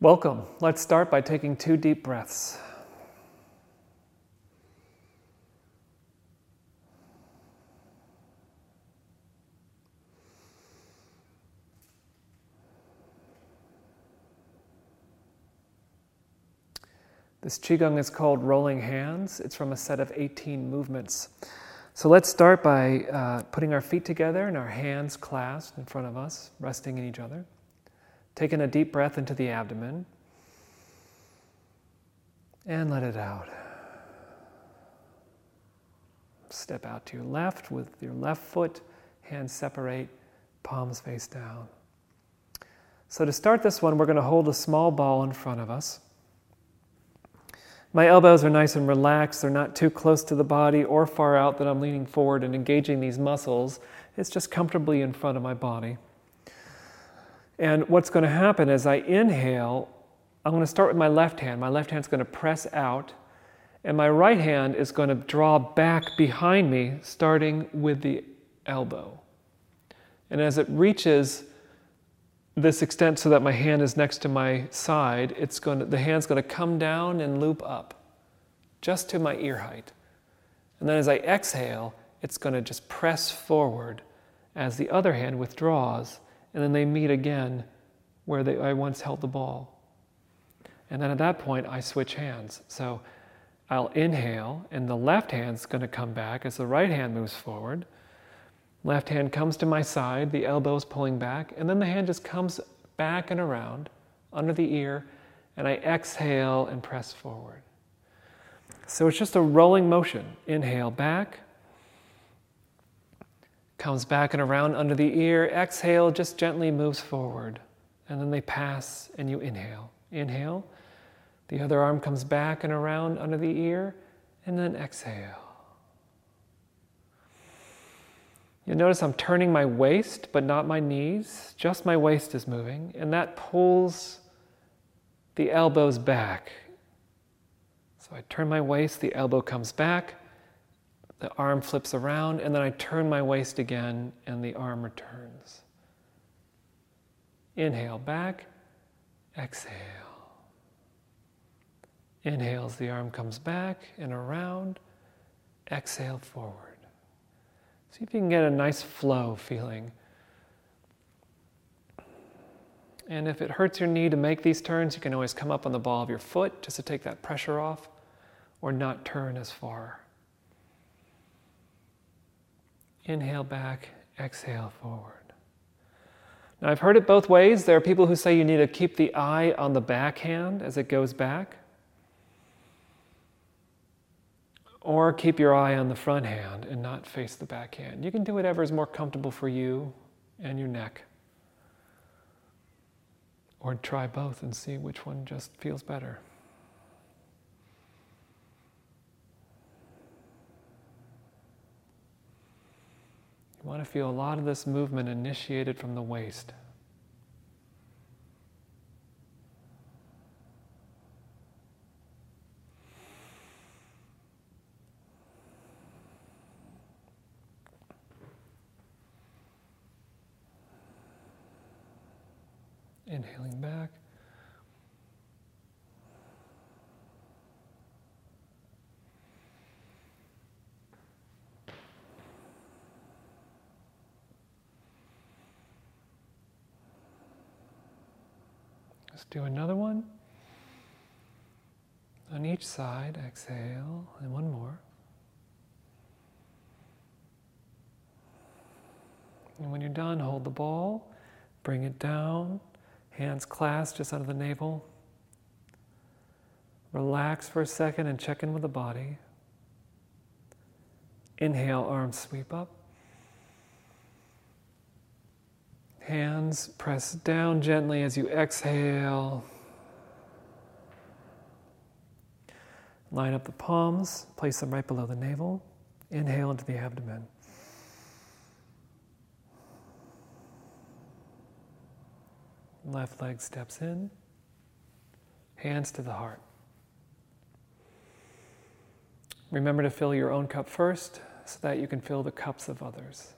Welcome. Let's start by taking two deep breaths. This Qigong is called Rolling Hands. It's from a set of 18 movements. So let's start by uh, putting our feet together and our hands clasped in front of us, resting in each other. Taking a deep breath into the abdomen and let it out. Step out to your left with your left foot, hands separate, palms face down. So, to start this one, we're going to hold a small ball in front of us. My elbows are nice and relaxed. They're not too close to the body or far out that I'm leaning forward and engaging these muscles. It's just comfortably in front of my body. And what's going to happen is I inhale, I'm going to start with my left hand. My left hand's going to press out, and my right hand is going to draw back behind me, starting with the elbow. And as it reaches this extent so that my hand is next to my side, it's going to, the hand's going to come down and loop up just to my ear height. And then as I exhale, it's going to just press forward as the other hand withdraws and then they meet again where they, I once held the ball. And then at that point, I switch hands. So I'll inhale, and the left hand's going to come back as the right hand moves forward. Left hand comes to my side, the elbow's pulling back, and then the hand just comes back and around under the ear, and I exhale and press forward. So it's just a rolling motion. Inhale back, comes back and around under the ear. Exhale, just gently moves forward. And then they pass, and you inhale. Inhale. The other arm comes back and around under the ear, and then exhale. You'll notice I'm turning my waist, but not my knees. Just my waist is moving, and that pulls the elbows back. So I turn my waist, the elbow comes back the arm flips around, and then I turn my waist again, and the arm returns. Inhale back, exhale. Inhales, the arm comes back and around, exhale forward. See if you can get a nice flow feeling. And if it hurts your knee to make these turns, you can always come up on the ball of your foot just to take that pressure off or not turn as far. Inhale back, exhale forward. Now, I've heard it both ways. There are people who say you need to keep the eye on the backhand as it goes back, or keep your eye on the front hand and not face the backhand. You can do whatever is more comfortable for you and your neck. Or try both and see which one just feels better. Want to feel a lot of this movement initiated from the waist. Inhaling back. Let's do another one. On each side, exhale, and one more. And when you're done, hold the ball, bring it down, hands clasped just under the navel. Relax for a second and check in with the body. Inhale, arms sweep up. Hands press down gently as you exhale. Line up the palms, place them right below the navel. Inhale into the abdomen. Left leg steps in, hands to the heart. Remember to fill your own cup first so that you can fill the cups of others.